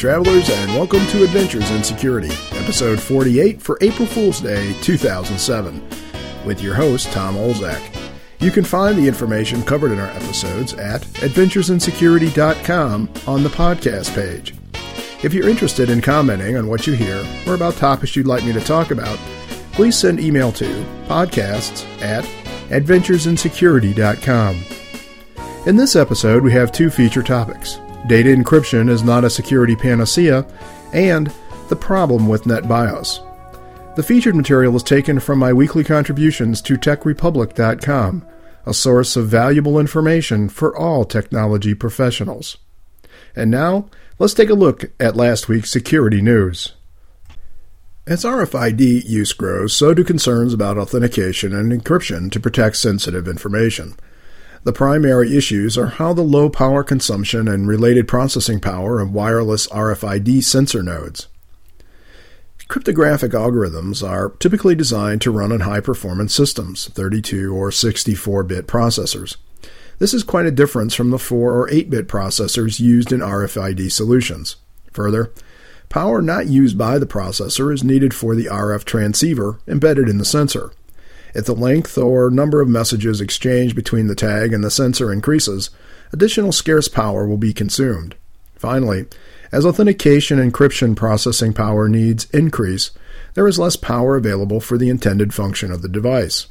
Travelers, and welcome to Adventures in Security, episode 48 for April Fool's Day 2007, with your host, Tom Olzak. You can find the information covered in our episodes at adventuresinsecurity.com on the podcast page. If you're interested in commenting on what you hear or about topics you'd like me to talk about, please send email to podcasts at adventuresinsecurity.com. In this episode, we have two feature topics data encryption is not a security panacea, and the problem with NetBIOS. The featured material is taken from my weekly contributions to TechRepublic.com, a source of valuable information for all technology professionals. And now, let's take a look at last week's security news. As RFID use grows, so do concerns about authentication and encryption to protect sensitive information. The primary issues are how the low power consumption and related processing power of wireless RFID sensor nodes. Cryptographic algorithms are typically designed to run on high performance systems, 32 or 64 bit processors. This is quite a difference from the 4 or 8 bit processors used in RFID solutions. Further, power not used by the processor is needed for the RF transceiver embedded in the sensor. If the length or number of messages exchanged between the tag and the sensor increases, additional scarce power will be consumed. Finally, as authentication encryption processing power needs increase, there is less power available for the intended function of the device.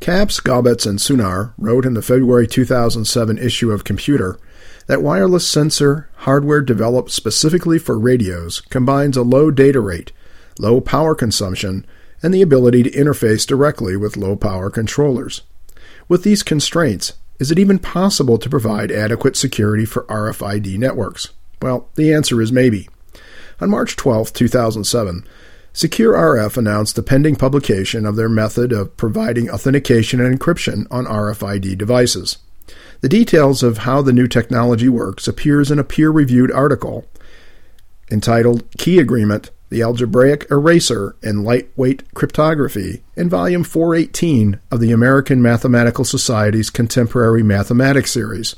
Kaps, Gaubatz, and Sunar wrote in the February 2007 issue of Computer that wireless sensor hardware developed specifically for radios combines a low data rate, low power consumption, and the ability to interface directly with low power controllers. With these constraints, is it even possible to provide adequate security for RFID networks? Well, the answer is maybe. On March 12, 2007, SecureRF announced the pending publication of their method of providing authentication and encryption on RFID devices. The details of how the new technology works appears in a peer-reviewed article entitled Key Agreement the Algebraic Eraser and Lightweight Cryptography, in Volume 418 of the American Mathematical Society's Contemporary Mathematics Series.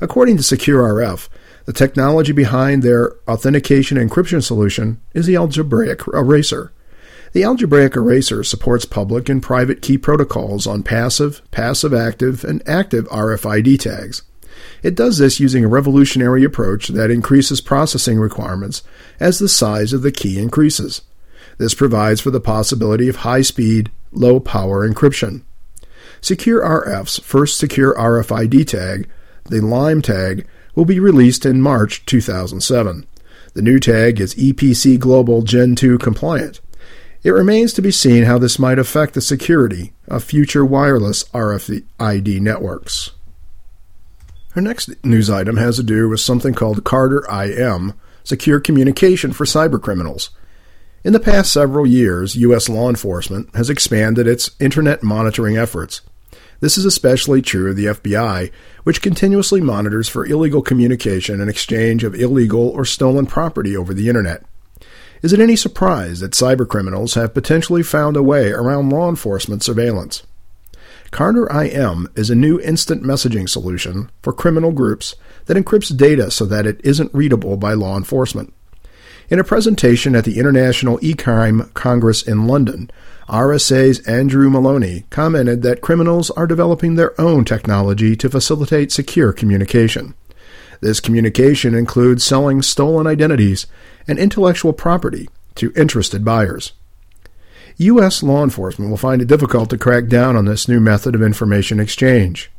According to SecureRF, the technology behind their authentication encryption solution is the algebraic eraser. The algebraic eraser supports public and private key protocols on passive, passive active, and active RFID tags. It does this using a revolutionary approach that increases processing requirements as the size of the key increases. This provides for the possibility of high speed, low power encryption. SecureRF's first secure RFID tag, the Lime tag, will be released in March 2007. The new tag is EPC Global Gen 2 compliant. It remains to be seen how this might affect the security of future wireless RFID networks. Our next news item has to do with something called Carder IM, Secure Communication for Cybercriminals. In the past several years, U.S. law enforcement has expanded its internet monitoring efforts. This is especially true of the FBI, which continuously monitors for illegal communication and exchange of illegal or stolen property over the internet. Is it any surprise that cybercriminals have potentially found a way around law enforcement surveillance? Carder IM is a new instant messaging solution for criminal groups that encrypts data so that it isn't readable by law enforcement. In a presentation at the International E-Crime Congress in London, RSA's Andrew Moloney commented that criminals are developing their own technology to facilitate secure communication. This communication includes selling stolen identities and intellectual property to interested buyers. U.S. law enforcement will find it difficult to crack down on this new method of information exchange.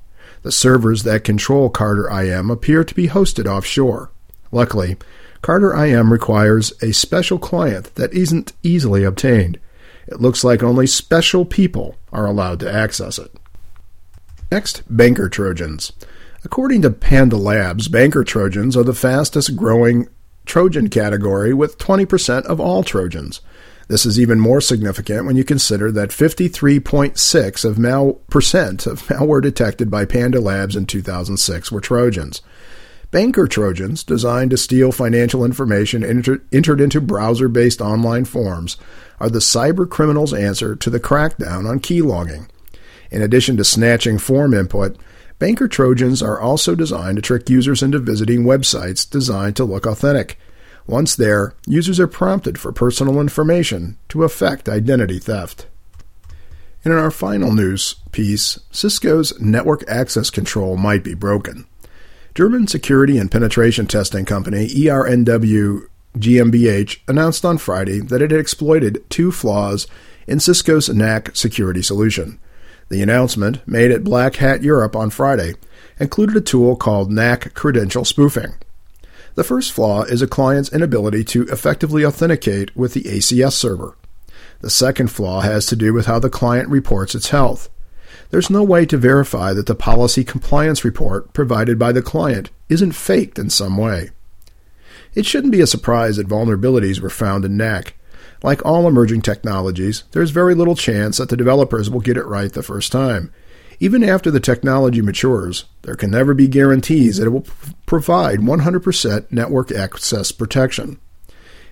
The servers that control Carder IM appear to be hosted offshore. Luckily, Carder IM requires a special client that isn't easily obtained. It looks like only special people are allowed to access it. Next, banker Trojans. According to Panda Labs, banker Trojans are the fastest growing Trojan category with 20% of all Trojans. This is even more significant when you consider that 53.6 of mal- percent of malware detected by Panda Labs in 2006 were Trojans. Banker Trojans, designed to steal financial information enter- entered into browser based online forms, are the cyber criminals' answer to the crackdown on keylogging. In addition to snatching form input, Banker Trojans are also designed to trick users into visiting websites designed to look authentic. Once there, users are prompted for personal information to affect identity theft. And in our final news piece, Cisco's network access control might be broken. German security and penetration testing company ERNW GmbH announced on Friday that it had exploited two flaws in Cisco's NAC security solution. The announcement, made at Black Hat Europe on Friday, included a tool called NAC credential spoofing. The first flaw is a client's inability to effectively authenticate with the ACS server. The second flaw has to do with how the client reports its health. There's no way to verify that the policy compliance report provided by the client isn't faked in some way. It shouldn't be a surprise that vulnerabilities were found in NAC. Like all emerging technologies, there's very little chance that the developers will get it right the first time. Even after the technology matures, there can never be guarantees that it will provide 100% network access protection.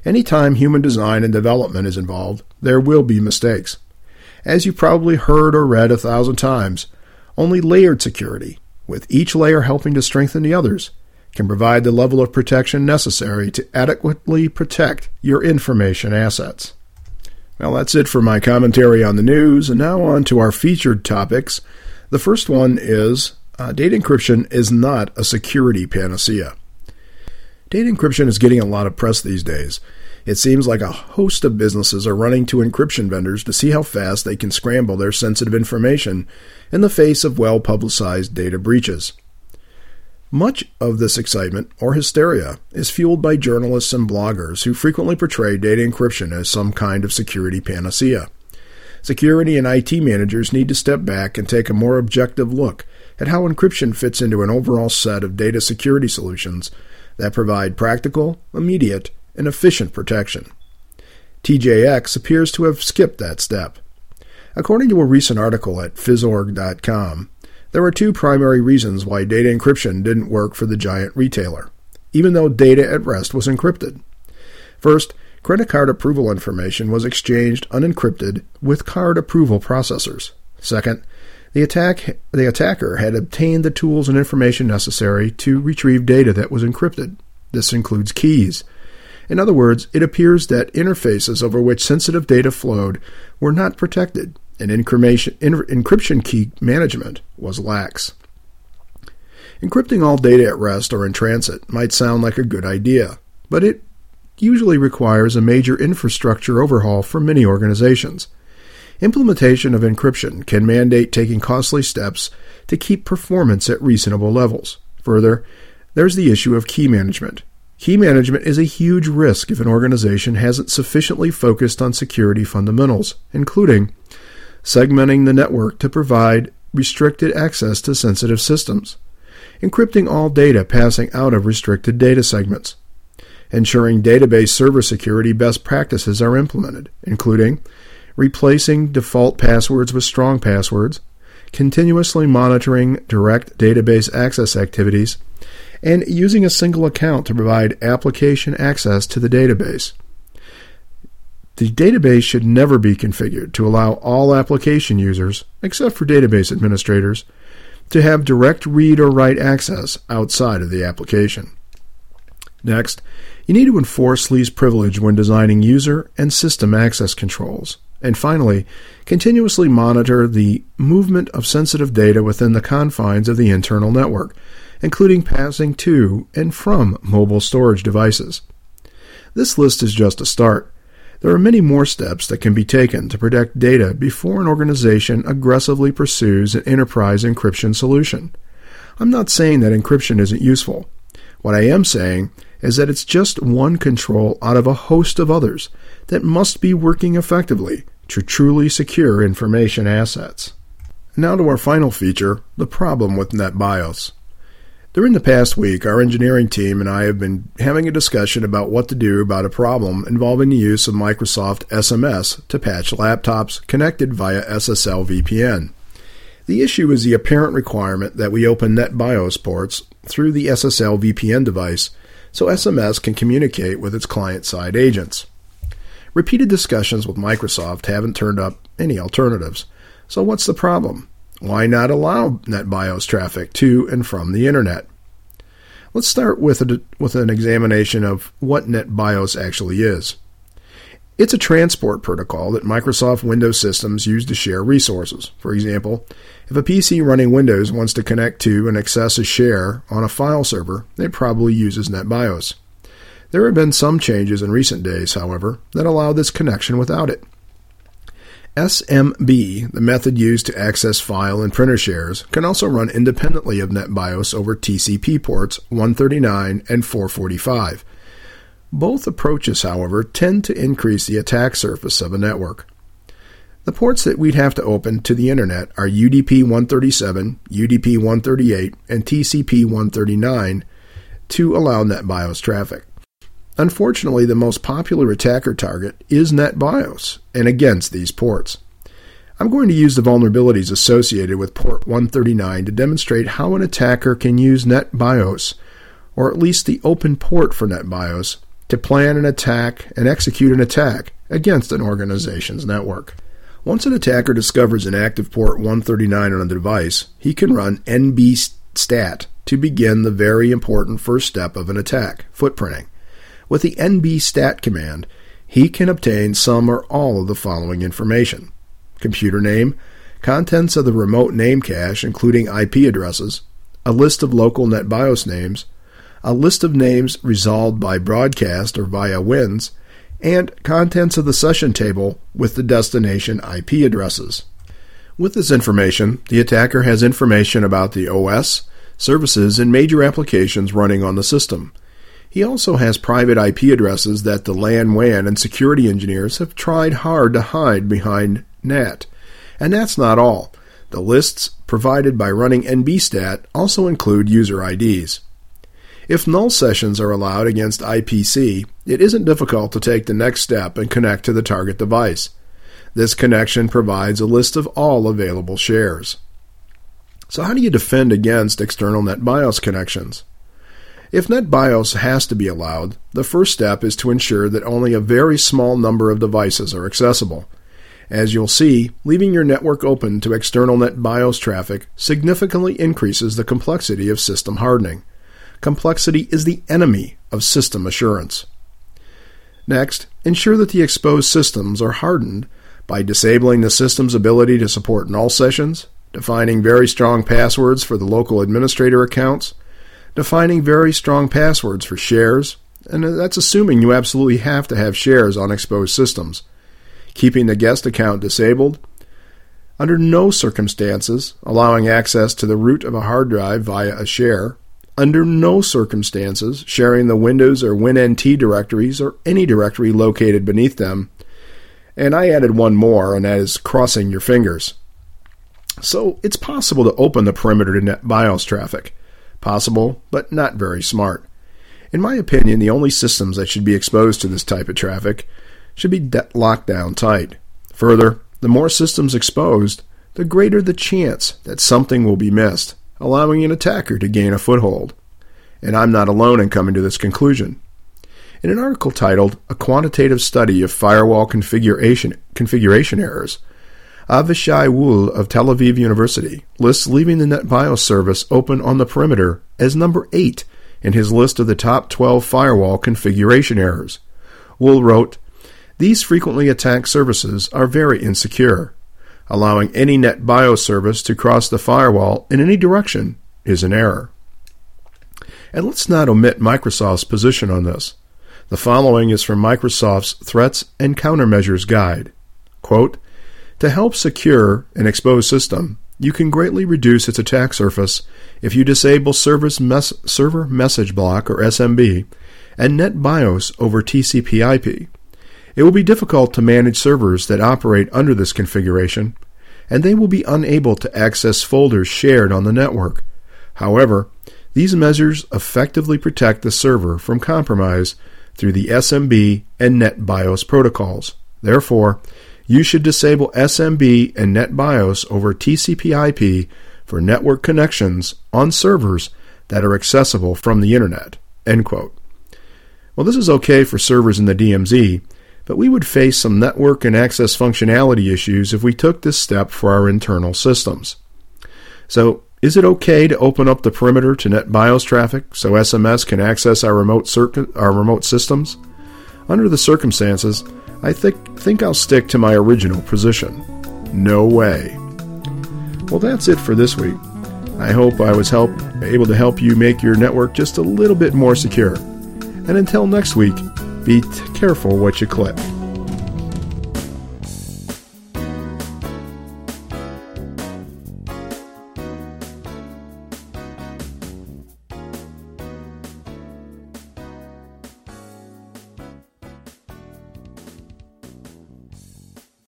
Anytime human design and development is involved, there will be mistakes. As you've probably heard or read a thousand times, only layered security, with each layer helping to strengthen the others, can provide the level of protection necessary to adequately protect your information assets. Well, that's it for my commentary on the news, and now on to our featured topics. The first one is uh, data encryption is not a security panacea. Data encryption is getting a lot of press these days. It seems like a host of businesses are running to encryption vendors to see how fast they can scramble their sensitive information in the face of well publicized data breaches. Much of this excitement, or hysteria, is fueled by journalists and bloggers who frequently portray data encryption as some kind of security panacea. Security and IT managers need to step back and take a more objective look at how encryption fits into an overall set of data security solutions that provide practical, immediate, and efficient protection. TJX appears to have skipped that step. According to a recent article at Phys.org.com, there are two primary reasons why data encryption didn't work for the giant retailer, even though data at rest was encrypted. First, credit card approval information was exchanged unencrypted with card approval processors. Second, the, attack, the attacker had obtained the tools and information necessary to retrieve data that was encrypted. This includes keys. In other words, it appears that interfaces over which sensitive data flowed were not protected, and encryption key management was lax. Encrypting all data at rest or in transit might sound like a good idea, but it usually requires a major infrastructure overhaul for many organizations. Implementation of encryption can mandate taking costly steps to keep performance at reasonable levels. Further, there's the issue of key management. Key management is a huge risk if an organization hasn't sufficiently focused on security fundamentals, including segmenting the network to provide restricted access to sensitive systems, encrypting all data passing out of restricted data segments, ensuring database server security best practices are implemented, including replacing default passwords with strong passwords, continuously monitoring direct database access activities, and using a single account to provide application access to the database. The database should never be configured to allow all application users, except for database administrators, to have direct read or write access outside of the application. Next, you need to enforce least privilege when designing user and system access controls. And finally, continuously monitor the movement of sensitive data within the confines of the internal network, including passing to and from mobile storage devices. This list is just a start. There are many more steps that can be taken to protect data before an organization aggressively pursues an enterprise encryption solution. I'm not saying that encryption isn't useful. What I am saying is that it's just one control out of a host of others that must be working effectively to truly secure information assets. Now to our final feature, the problem with NetBIOS. During the past week, our engineering team and I have been having a discussion about what to do about a problem involving the use of Microsoft SMS to patch laptops connected via SSL VPN. The issue is the apparent requirement that we open NetBIOS ports through the SSL VPN device so SMS can communicate with its client side agents. Repeated discussions with Microsoft haven't turned up any alternatives. So, what's the problem? Why not allow NetBIOS traffic to and from the Internet? Let's start with, a, with an examination of what NetBIOS actually is. It's a transport protocol that Microsoft Windows systems use to share resources. For example, if a PC running Windows wants to connect to and access a share on a file server, it probably uses NetBIOS. There have been some changes in recent days, however, that allow this connection without it. SMB, the method used to access file and printer shares, can also run independently of NetBIOS over TCP ports 139 and 445. Both approaches, however, tend to increase the attack surface of a network. The ports that we'd have to open to the Internet are UDP 137, UDP 138, and TCP 139 to allow NetBIOS traffic. Unfortunately, the most popular attacker target is NetBIOS and against these ports. I'm going to use the vulnerabilities associated with port 139 to demonstrate how an attacker can use NetBIOS, or at least the open port for NetBIOS, to plan an attack and execute an attack against an organization's network. Once an attacker discovers an active port 139 on a device, he can run nbtstat to begin the very important first step of an attack, footprinting. With the nbtstat command, he can obtain some or all of the following information computer name, contents of the remote name cache, including IP addresses, a list of local NetBIOS names, a list of names resolved by broadcast or via WINS, and contents of the session table with the destination IP addresses. With this information, the attacker has information about the OS, services, and major applications running on the system. He also has private IP addresses that the LAN WAN and security engineers have tried hard to hide behind NAT. And that's not all. The lists provided by running NBTStat also include user IDs. If null sessions are allowed against IPC, it isn't difficult to take the next step and connect to the target device. This connection provides a list of all available shares. So, how do you defend against external NetBIOS connections? If NetBIOS has to be allowed, the first step is to ensure that only a very small number of devices are accessible. As you'll see, leaving your network open to external NetBIOS traffic significantly increases the complexity of system hardening. Complexity is the enemy of system assurance. Next, ensure that the exposed systems are hardened by disabling the system's ability to support null sessions, defining very strong passwords for the local administrator accounts, defining very strong passwords for shares, and that's assuming you absolutely have to have shares on exposed systems, keeping the guest account disabled, under no circumstances allowing access to the root of a hard drive via a share, under no circumstances sharing the Windows or WinNT directories or any directory located beneath them. And I added one more, and that is crossing your fingers. So it's possible to open the perimeter to NetBIOS traffic. Possible, but not very smart. In my opinion, the only systems that should be exposed to this type of traffic should be de- locked down tight. Further, the more systems exposed, the greater the chance that something will be missed allowing an attacker to gain a foothold. And I'm not alone in coming to this conclusion. In an article titled A Quantitative Study of Firewall Configuration, configuration Errors, Avishai Wool of Tel Aviv University lists leaving the NetBIOS service open on the perimeter as number 8 in his list of the top 12 firewall configuration errors. Wool wrote, These frequently attacked services are very insecure. Allowing any NetBIOS service to cross the firewall in any direction is an error. And let's not omit Microsoft's position on this. The following is from Microsoft's Threats and Countermeasures Guide. Quote, to help secure an exposed system, you can greatly reduce its attack surface if you disable mes- server message block or SMB and NetBIOS over TCP/IP. It will be difficult to manage servers that operate under this configuration, and they will be unable to access folders shared on the network. However, these measures effectively protect the server from compromise through the SMB and NetBIOS protocols. Therefore, you should disable SMB and NetBIOS over TCP/IP for network connections on servers that are accessible from the Internet. End quote. Well, this is okay for servers in the DMZ, but we would face some network and access functionality issues if we took this step for our internal systems. So, is it okay to open up the perimeter to NetBIOS traffic so SMS can access our remote circuit, our remote systems? Under the circumstances, I think think I'll stick to my original position. No way. Well, that's it for this week. I hope I was help, able to help you make your network just a little bit more secure. And until next week, be careful what you click.